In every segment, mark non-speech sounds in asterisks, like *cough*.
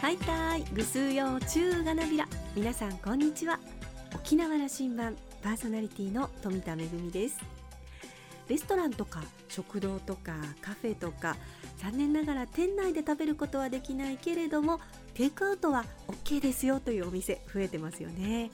はいたい。ぐすうようちゅうがなびら。皆さんこんにちは。沖縄羅針盤パーソナリティの富田恵です。レストランとか食堂とかカフェとか残念ながら店内で食べることはできないけれどもテイクアウトは OK ですよというお店増えてますよね。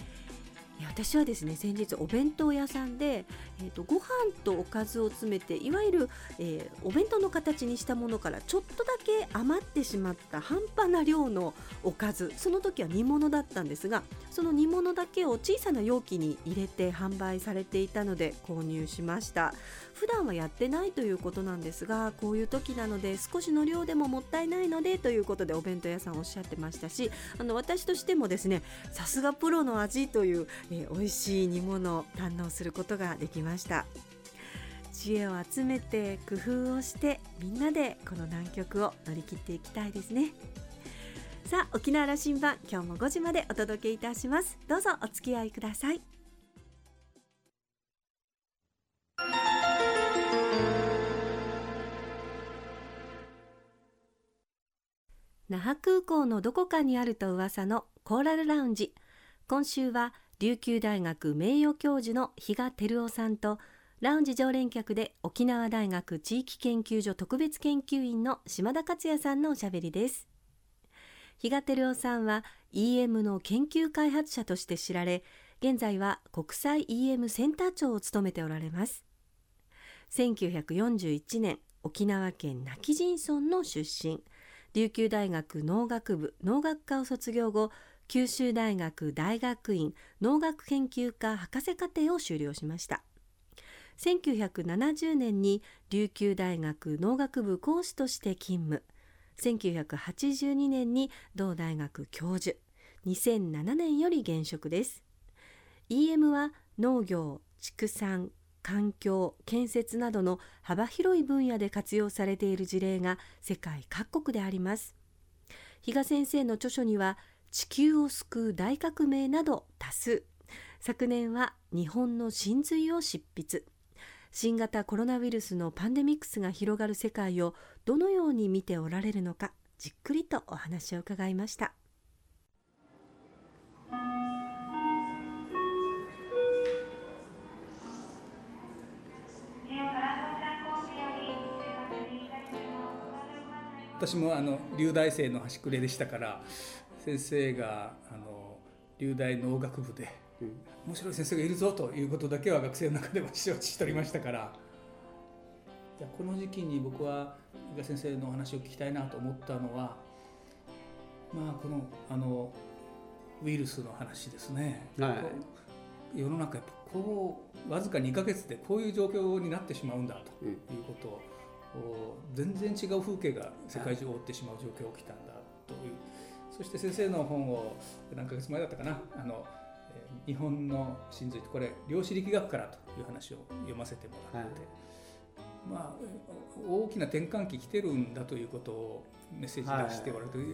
私はですね先日お弁当屋さんで、えーと、ご飯とおかずを詰めていわゆる、えー、お弁当の形にしたものからちょっとだけ余ってしまった半端な量のおかずその時は煮物だったんですがその煮物だけを小さな容器に入れて販売されていたので購入しました。普段はやってないということなんですがこういう時なので少しの量でももったいないのでということでお弁当屋さんおっしゃってましたしあの私としてもですねさすがプロの味という、えー、美味しい煮物を堪能することができました。ました。知恵を集めて工夫をしてみんなでこの南極を乗り切っていきたいですね。さあ沖縄羅針盤今日も5時までお届けいたします。どうぞお付き合いください。那覇空港のどこかにあると噂のコーラルラウンジ。今週は琉球大学名誉教授の比嘉照夫さんとラウンジ常連客で沖縄大学地域研究所特別研究員の島田克也さんのおしゃべりです。比嘉照夫さんは EM の研究開発者として知られ現在は国際 EM センター長を務めておられます。1941年沖縄県今帰仁村の出身。琉球大学農学部農学科を卒業後九州大学大学院農学研究科博士課程を修了しました。1970年に琉球大学農学部講師として勤務。1982年に同大学教授。2007年より現職です。EM は農業畜産環境建設などの幅広い分野で活用されている事例が世界各国であります。比嘉先生の著書には地球を救う大革命など多数。昨年は日本の真髄を執筆。新型コロナウイルスのパンデミックスが広がる世界をどのように見ておられるのかじっくりとお話を伺いました。私もあの流大生の端くれでしたから先生があの流大農学部で、面白い先生がいるぞということだけは学生の中でも承知しておりましたから。じゃこの時期に僕は伊賀先生のお話を聞きたいなと思ったのはまあこのあのウイルスの話ですね。はい、世の中やっぱこうわずか2か月でこういう状況になってしまうんだということを、全然違う風景が世界中を覆ってしまう状況が起きたんだという、そして先生の本を何ヶ月前だったかな。あの日本の真髄これ量子力学からという話を読ませてもらって、はい、まあ大きな転換期来てるんだということをメッセージ出しておられて、はい、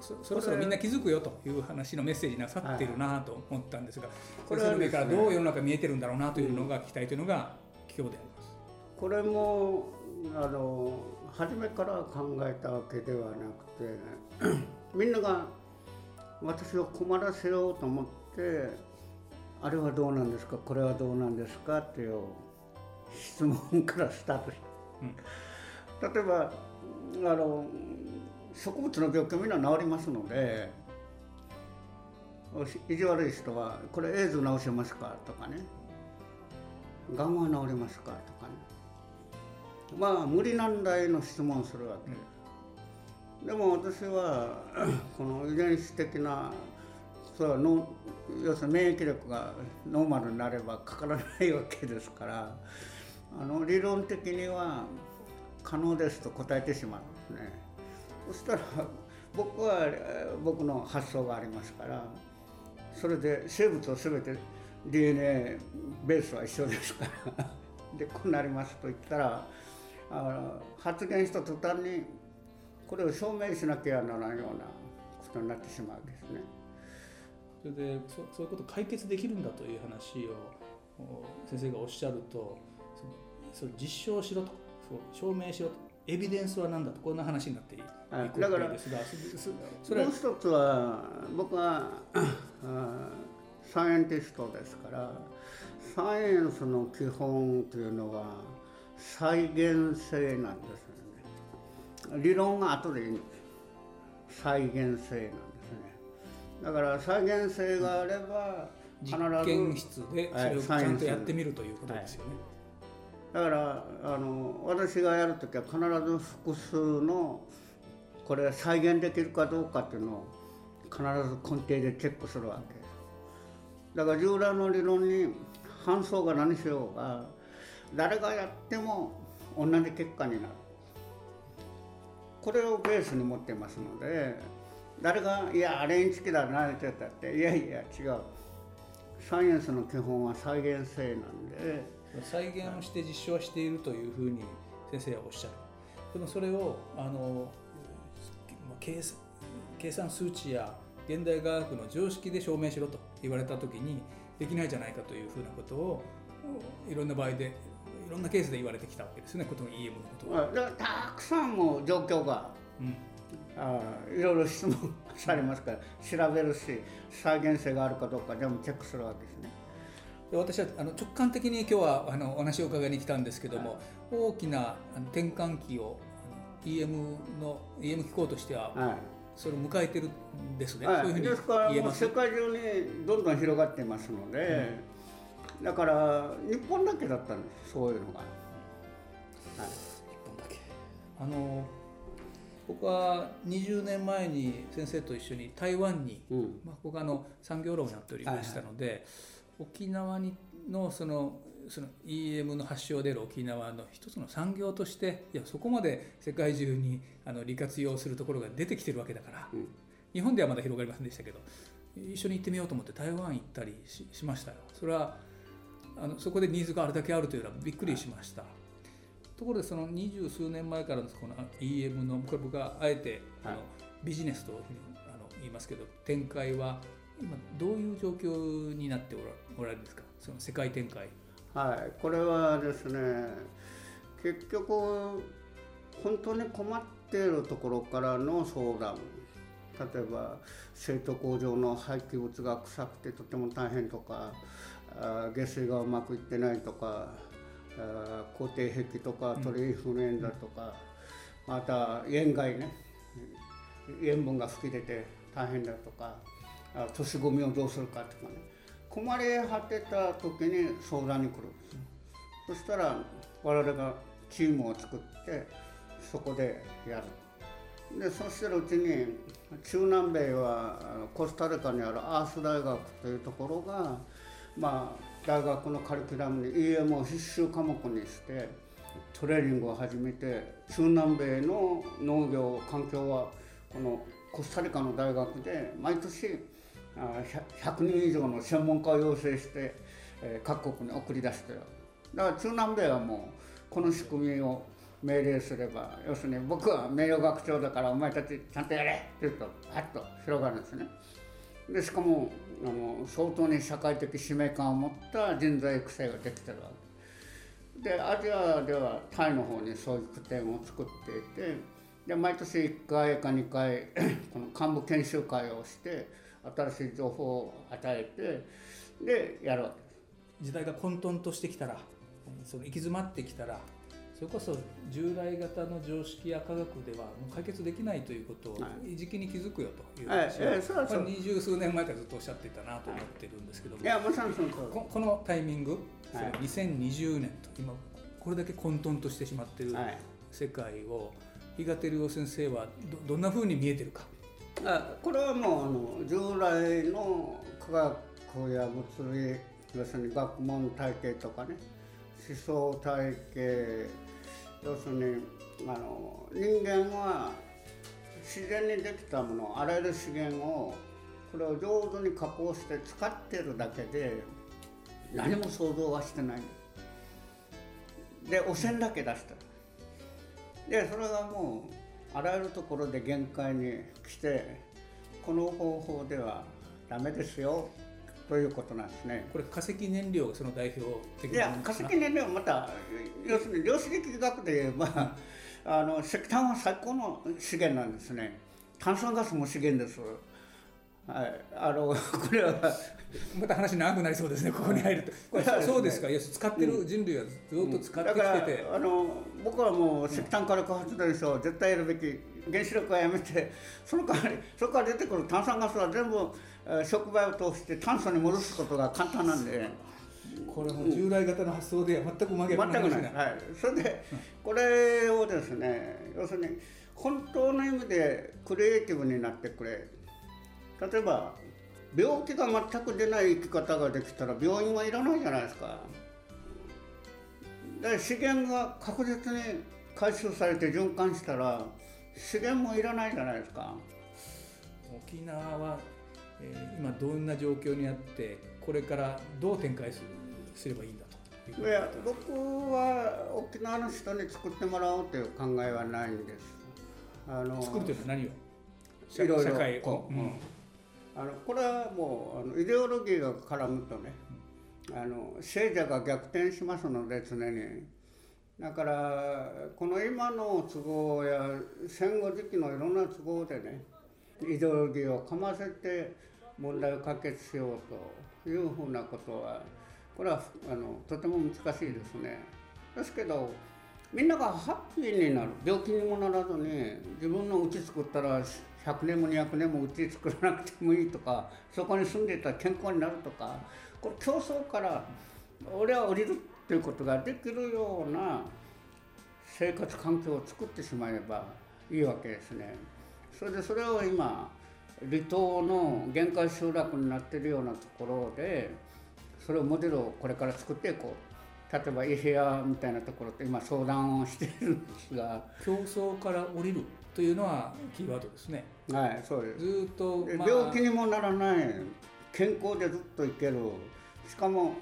そそろそろみんな気づくよという話のメッセージなさってるなと思ったんですが、はい、これは、ね、からどう世の中見えてるんだろうなというのが聞きたいというのが今日であります。これもあの初めから考えたわけではなくてみんなが私を困らせようと思ってあれはどうなんですかこれはどうなんですかっていう質問からスタートして、うん、例えばあの植物の病気みんな治りますので意地悪い人は「これエイズ治せますか?」とかね「がんは治りますか?」とかねまあ無理難題の質問するわけ、ででも私は *clears throat* この遺伝子的なそうの要するに免疫力がノーマルになればかからないわけですからあの理論的には可能ですと答えてしまうんですね。そしたら僕は僕の発想がありますからそれで生物は全て DNA ベースは一緒ですから *laughs* でこうなりますと言ったらあの発言した途端にこれを証明しなきゃならないようなことになってしまうんですね。それでそそういうこと解決できるんだという話を先生がおっしゃるとそのそ実証しろと。証明しろと。エビデンスは何だとこんな話になっていくだからですがそれもう一つは僕はサイエンティストですからサイエンスの基本というのは再現性なんです理論が後で再現性なんですね。だから再現性があれば必ず実験室でそれをちゃんとやってみるということですよね、はいだからあの私がやる時は必ず複数のこれ再現できるかどうかっていうのを必ず根底でチェックするわけ。だから従来の理論に反相が何しようが誰がやっても同じ結果になるこれをベースに持ってますので誰が「いやあれインチキだな」って言ったっていやいや違うサイエンスの基本は再現性なんで。再現をして実証はしているというふうに先生はおっしゃるでもそれをあの計算計算数値や現代科学の常識で証明しろと言われた時にできないじゃないかというふうなことをいろんな場合でいろんなケースで言われてきたわけですね。ことの EM のことは。だからたくさんも状況が、うん、あいろいろ質問されますから、調べるし再現性があるかどうかでもチェックするわけですね。私はあの直感的に今日はあのお話を伺いに来たんですけども、はい、大きな転換期を EM の EM 機構としては、はい、それを迎えてるんですね、はい、そういうふうにですから世界中にどんどん広がってますので、うん、だから日本だけだったんですそういうのが、はい、日本だけ。あの僕は20年前に先生と一緒に台湾に、うん、まあ、僕はあの産業論をやっておりましたので、はいはい。沖縄にのそのその EM の発祥である沖縄の一つの産業としていやそこまで世界中にあの利活用するところが出てきてるわけだから、うん、日本ではまだ広がりませんでしたけど一緒に行ってみようと思って台湾行ったりししましたよ。それはあのそこでニーズがあれだけあるというのはびっくりしました、はい、ところでその二十数年前からのこの EM のこれ僕はあえて、あのビジネスというふうにあの言いますけど展開は今どういう状況になっておらおられるんですか？その世界展開。はい。これはですね結局本当に困っているところからの相談。例えば生徒工場の廃棄物が臭くてとても大変とか下水がうまくいってないとか固定壁とか鳥インフルエンザとか、うん、また塩害ね。塩分が吹き出て大変だとか都市ごみをどうするかとかね。困り果てた時に相談に来るそしたら我々がチームを作ってそこでやる。でそうしてるうちに中南米はコスタリカにあるアース大学というところがまあ大学のカリキュラムに EM を必修科目にしてトレーニングを始めて中南米の農業環境はこのコスタリカの大学で毎年100人以上の専門家を養成して、各国に送り出してる。だから中南米はもうこの仕組みを命令すれば要するに僕は名誉学長だからお前たちちゃんとやれって言うとパッと広がるんですね。でしかもあの相当に社会的使命感を持った人材育成ができてるわけ。でアジアではタイの方にそういう拠点を作っていてで毎年1回か2回 *coughs* この幹部研修会をして新しい情報を与えてでやるわけです。時代が混沌としてきたらその行き詰まってきたらそれこそ従来型の常識や科学ではもう解決できないということを時期に気づくよという話を二十数年前からずっとおっしゃっていたなと思ってるんですけども、いやまさにそのここのタイミング、はい、2020年と今これだけ混沌としてしまってい。る世界を比嘉照夫先生はどどんなふうに見えてるか？あこれはもうあの従来の科学や物理要するに学問体系とかね思想体系要するにあの人間は自然にできたものあらゆる資源をこれを上手に加工して使ってるだけで何も想像はしてない。で汚染だけ出した。でそれがもうあらゆるところで限界に来てこの方法ではダメですよ。ということなんですね。これ化石燃料がその代表的いや化石燃料はまた要するに量子力学で言えば *laughs* あの石炭は最高の資源なんですね。炭酸ガスも資源です。はい。あの *laughs* これは。また話長くなりそうですねここに入ると。*laughs* これそうですか。いや使ってる人類はずっと使ってきてて、あの僕はもう石炭火力発電所を絶対やるべき原子力はやめてその代わりそこから出てくる炭酸ガスは全部えー触媒を通して炭素に戻すことが簡単なんで。これも従来型の発想では全く真全くない。逆な話だはい、それでこれをですね要するに本当の意味でクリエイティブになってくれ。例えば病気が全く出ない生き方ができたら病院はいらないじゃないですか。で資源が確実に回収されて循環したら資源もいらないじゃないですか。沖縄は、えー今どんな状況にあってこれからどう展開すすればいいんだと。いや僕は沖縄の人に作ってもらおうという考えはないんです。あの作るというのは何を？社いろいろ社会を。こ、ううん。あのこれはもうあのイデオロギーが絡むとねあの聖者が逆転しますので常に。だからこの今の都合や戦後時期のいろんな都合でねイデオロギーをかませて問題を解決しようというふうなことはこれはあのとても難しいですね。ですけどみんながハッピーになる病気にもならずに自分の家作ったら100年も200年も家作らなくてもいいとかそこに住んでいたら健康になるとかこれ競争から俺は降りるっていうことができるような生活環境を作ってしまえばいいわけですね。それでそれを今離島の限界集落になっているようなところでそれをモデルをこれから作っていこう。例えばイヘアみたいなところと今相談をしているんですが。競争から降りるというのはキーワードですね。はいそうです。ずーっと、でまあ。病気にもならない健康でずっといける。しかも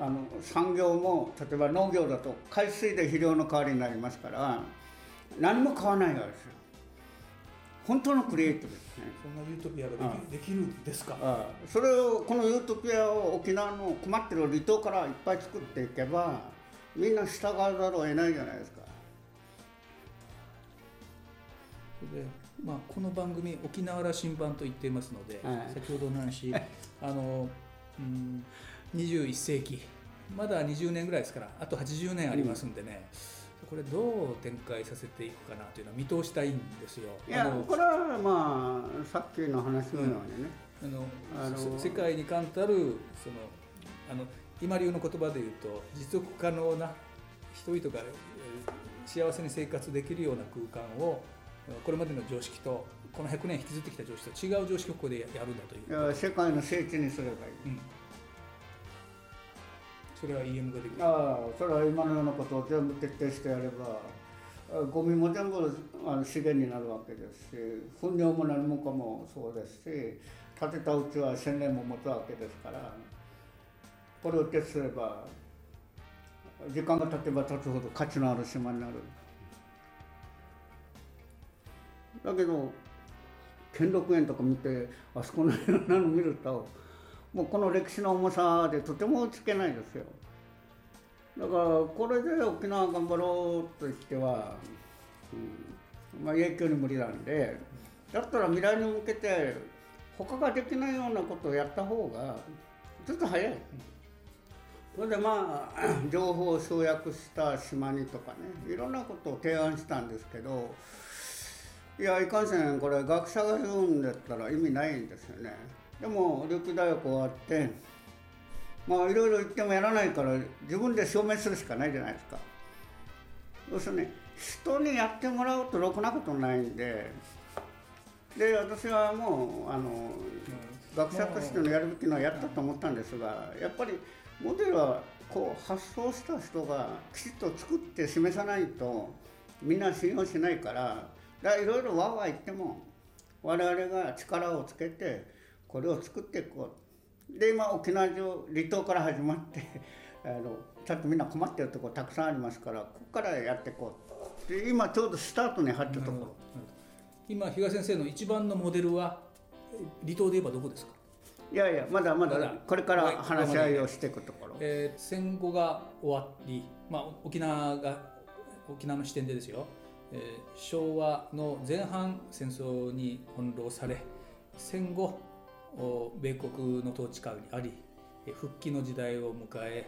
あの産業も例えば農業だと海水で肥料の代わりになりますから何も買わないわけですよ本当のクリエイティブですね。そんなユートピアができ,、できるんですか？ああそれをこのユートピアを沖縄の困ってる離島からいっぱい作っていけばみんな従わざるを得ないじゃないですか。で、まあ、この番組沖縄羅針盤と言っていますので、はい。先ほどの話 *laughs* あの、うん、21世紀まだ20年ぐらいですからあと80年ありますんでね、これどう展開させていくかなというのは見通したいんですよ。いやこれはまあさっきの話のようにね、あのあのせ世界に冠たるそのあの今流の言葉で言うと持続可能な人々がえー幸せに生活できるような空間をこれまでの常識とこの100年引きずってきた常識と違う常識をここでやるんだという、世界の聖地にすればいい。うん、それは EM ができる。ああそれは今のようなことを全部徹底してやればゴミも全部あの資源になるわけですし糞尿も何もかもそうですし建てたうちは1000年も持つわけですからこれを徹すれば時間が経てば経つほど価値のある島になる。だけど兼六園とか見てあそこのようなの見るともうこの歴史の重さでとてもつけないですよ。だからこれで沖縄頑張ろうと言っては、うんまあ、永久に無理なんでだったら未来に向けて他ができないようなことをやった方がずっと早い。それでまあ *clears throat* 情報を集約した島にとかねいろんなことを提案したんですけどいやいかんせんこれ学者が言うんだったら意味ないんですよね。でも琉球大学終わってまあいろいろ言ってもやらないから自分で証明するしかないじゃないですか。要するに人にやってもらうとろくなことないんでで私はもうあの学者としてのやるべきのはやったと思ったんですがやっぱりモデルはこう発想した人がきちっと作って示さないとみんな信用しないからいろいろわーわー言っても我々が力をつけてこれを作っていこう。で今沖縄中離島から始まって *laughs* あのちょっとみんな困ってるところたくさんありますからここからやっていこう。で今ちょうどスタートに入ったところ。今比嘉先生の一番のモデルは離島で言えばどこですか、いやいやまだまだこれから話し合いをしていくところ。えー戦後が終わり、まあ、沖縄が沖縄の視点でですよ、えー、昭和の前半戦争に翻弄され戦後米国の統治下にあり復帰の時代を迎え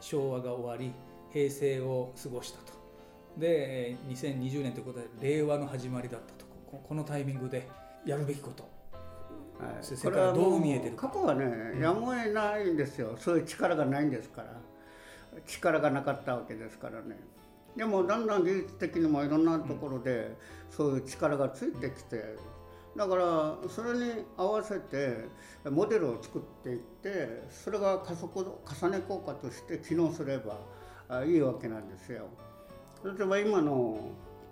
昭和が終わり平成を過ごしたと。で2020年ということで令和の始まりだったと。このタイミングでやるべきこと、はい、先生からどう見えてるか。過去はね、やむを得ないんですよ。そういう力がないんですから。力がなかったわけですからね。でもだんだん技術的にもいろんなところでそういう力がついてきてだからそれに合わせてモデルを作っていってそれが加速重ね効果として機能すればいいわけなんですよ。例えば今の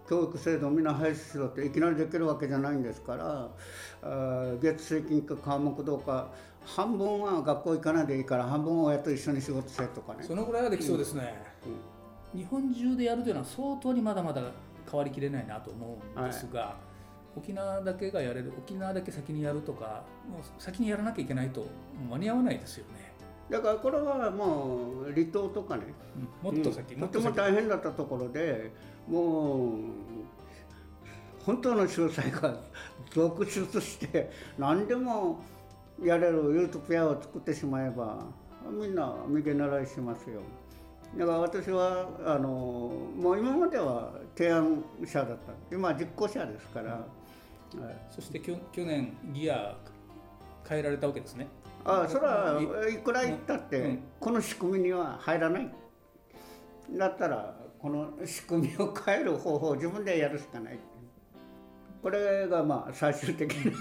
教育制度をみんな廃止しろっていきなりできるわけじゃないんですから月水金か科目どうか半分は学校行かないでいいから半分は親と一緒に仕事せとかね。そのぐらいはできそうですね、うん。うん、日本中でやるというのは相当にまだまだ変わりきれないなと思うんですが、はい沖縄だけがやれる沖縄だけ先にやるとかもう先にやらなきゃいけないと間に合わないですよね。だからこれはもう離島とかね、うん、もっと先、うん、とても大変だったところでもう本当の秀才が *laughs* 続出して何でもやれるユートピアを作ってしまえばみんな右習いしますよ。だから私はあのもう今までは提案者だった。今は実行者ですから、そして去年ギア変えられたわけですね。ああそれはいくら言ったって、この仕組みには入らない。だったらこの仕組みを変える方法を自分でやるしかない。これがまあ最終的な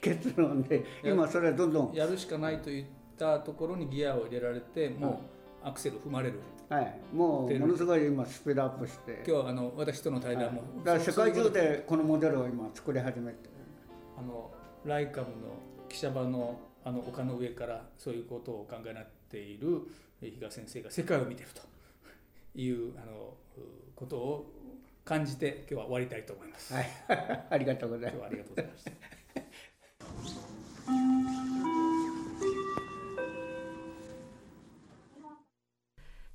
結論で今それどんどんやるしかないといったところにギアを入れられてもうアクセル踏まれる、はい、もうものすごい今スピードアップして。今日あの私との対談も、はい、だから世界中でこのモデルを今作り始めて。あのライカムの記者場のあの丘の上からそういうことを考えなっている比嘉先生が世界を見てると。いうあのことを感じて今日は終わりたいと思います。はい、*laughs* ありがとうございます。今日はありがとうございました。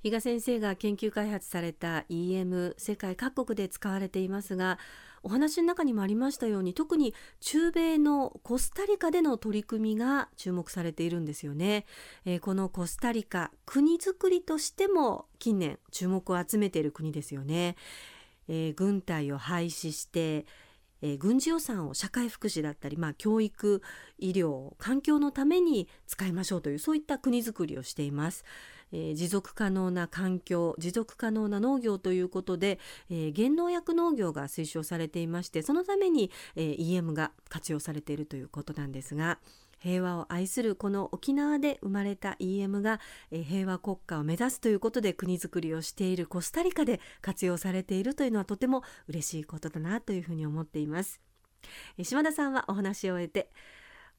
比嘉先生が研究開発された EM 世界各国で使われていますがお話の中にもありましたように特に中米のコスタリカでの取り組みが注目されているんですよね、えー、このコスタリカ国づくりとしても近年注目を集めている国ですよね、えー、軍隊を廃止してえー、軍事予算を社会福祉だったり、まあ、教育医療環境のために使いましょうというそういった国づくりをしています。えー、持続可能な環境持続可能な農業ということで、えー、減農薬農業が推奨されていましてそのために、えー、EM が活用されているということなんですが平和を愛するこの沖縄で生まれた EM が、えー、平和国家を目指すということで国づくりをしているコスタリカで活用されているというのはとても嬉しいことだなというふうに思っています。えー、島田さんはお話を終えて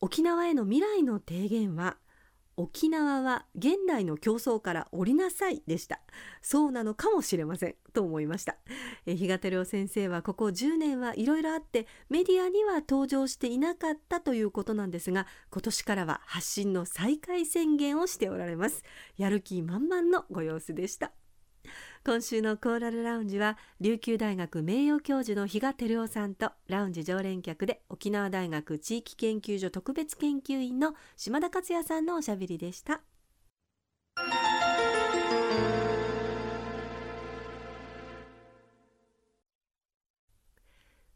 沖縄への未来の提言は沖縄は現代の競争から降りなさいでした。そうなのかもしれませんと思いました。え比嘉照夫先生はここ10年はいろいろあってメディアには登場していなかったということなんですが今年からは発信の再開宣言をしておられます。やる気満々のご様子でした。今週のコーラルラウンジは琉球大学名誉教授の比嘉照夫さんとラウンジ常連客で沖縄大学地域研究所特別研究員の島田克也さんのおしゃべりでした。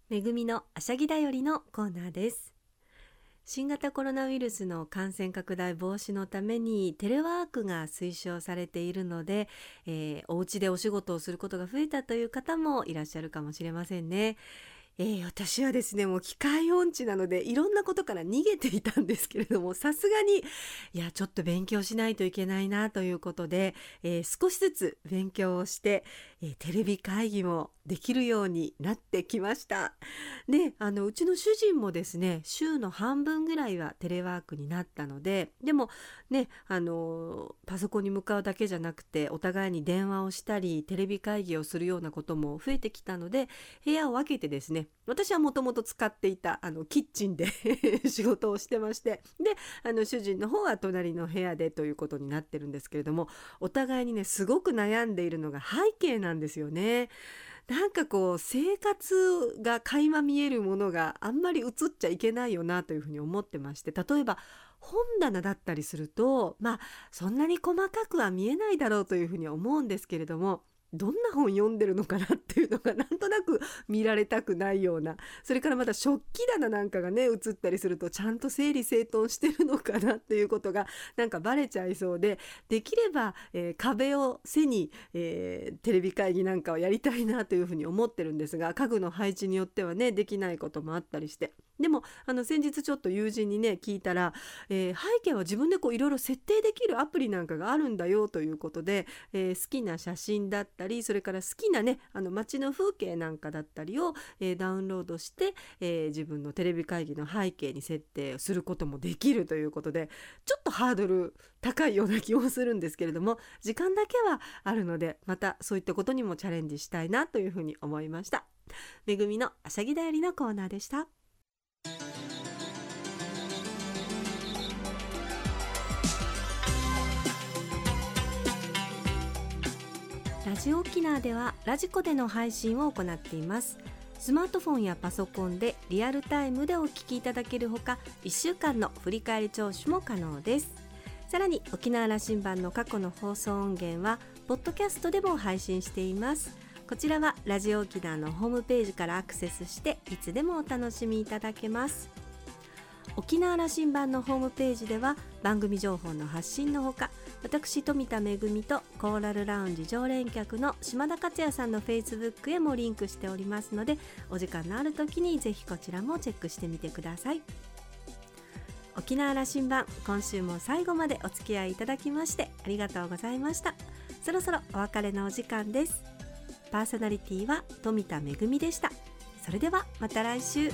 めぐみのあしゃぎだよりのコーナーです。新型コロナウイルスの感染拡大防止のためにテレワークが推奨されているので、えー、お家でお仕事をすることが増えたという方もいらっしゃるかもしれませんね。えー、私はですねもう機械音痴なのでいろんなことから逃げていたんですけれどもさすがにいやちょっと勉強しないといけないなということで、えー、少しずつ勉強をして、えー、テレビ会議もできるようになってきました。であのうちの主人もですね週の半分ぐらいはテレワークになったのででもねあのパソコンに向かうだけじゃなくてお互いに電話をしたりテレビ会議をするようなことも増えてきたので部屋を分けてですね私はもともと使っていたあのキッチンで *laughs* 仕事をしてましてであの主人の方は隣の部屋でということになってるんですけれどもお互いにねすごく悩んでいるのが背景なんですなんですよね。なんかこう生活が垣間見えるものがあんまり映っちゃいけないよなというふうに思ってまして例えば本棚だったりするとまあそんなに細かくは見えないだろうというふうに思うんですけれどもどんな本読んでるのかなっていうのがなんとなく見られたくないようなそれからまた食器棚なんかがね映ったりするとちゃんと整理整頓してるのかなっていうことがなんかバレちゃいそうでできれば、えー、壁を背に、えー、テレビ会議なんかをやりたいなというふうに思ってるんですが家具の配置によってはねできないこともあったりして。でもあの先日ちょっと友人にね聞いたら、えー、背景は自分でこういろいろ設定できるアプリなんかがあるんだよということで、え好きな写真だったりそれから好きなねあの街の風景なんかだったりを、えダウンロードして、え自分のテレビ会議の背景に設定することもできるということでちょっとハードル高いような気もするんですけれども時間だけはあるのでまたそういったことにもチャレンジしたいなというふうに思いました。めぐみのあしゃぎだよりのコーナーでした。ジオ沖縄ではラジコでの配信を行っています。スマートフォンやパソコンでリアルタイムでお聞きいただけるほか1週間の振り返り聴取も可能です。さらに沖縄羅針盤の過去の放送音源はポッドキャストでも配信しています。こちらはラジオ沖縄のホームページからアクセスしていつでもお楽しみいただけます。沖縄羅針盤のホームページでは番組情報の発信のほか私富田恵とコーラルラウンジ常連客の島田克也さんのフェイスブックへもリンクしておりますのでお時間のある時にぜひこちらもチェックしてみてください。沖縄羅針盤今週も最後までお付き合いいただきましてありがとうございました。そろそろお別れのお時間です。パーソナリティは富田恵でした。それではまた来週。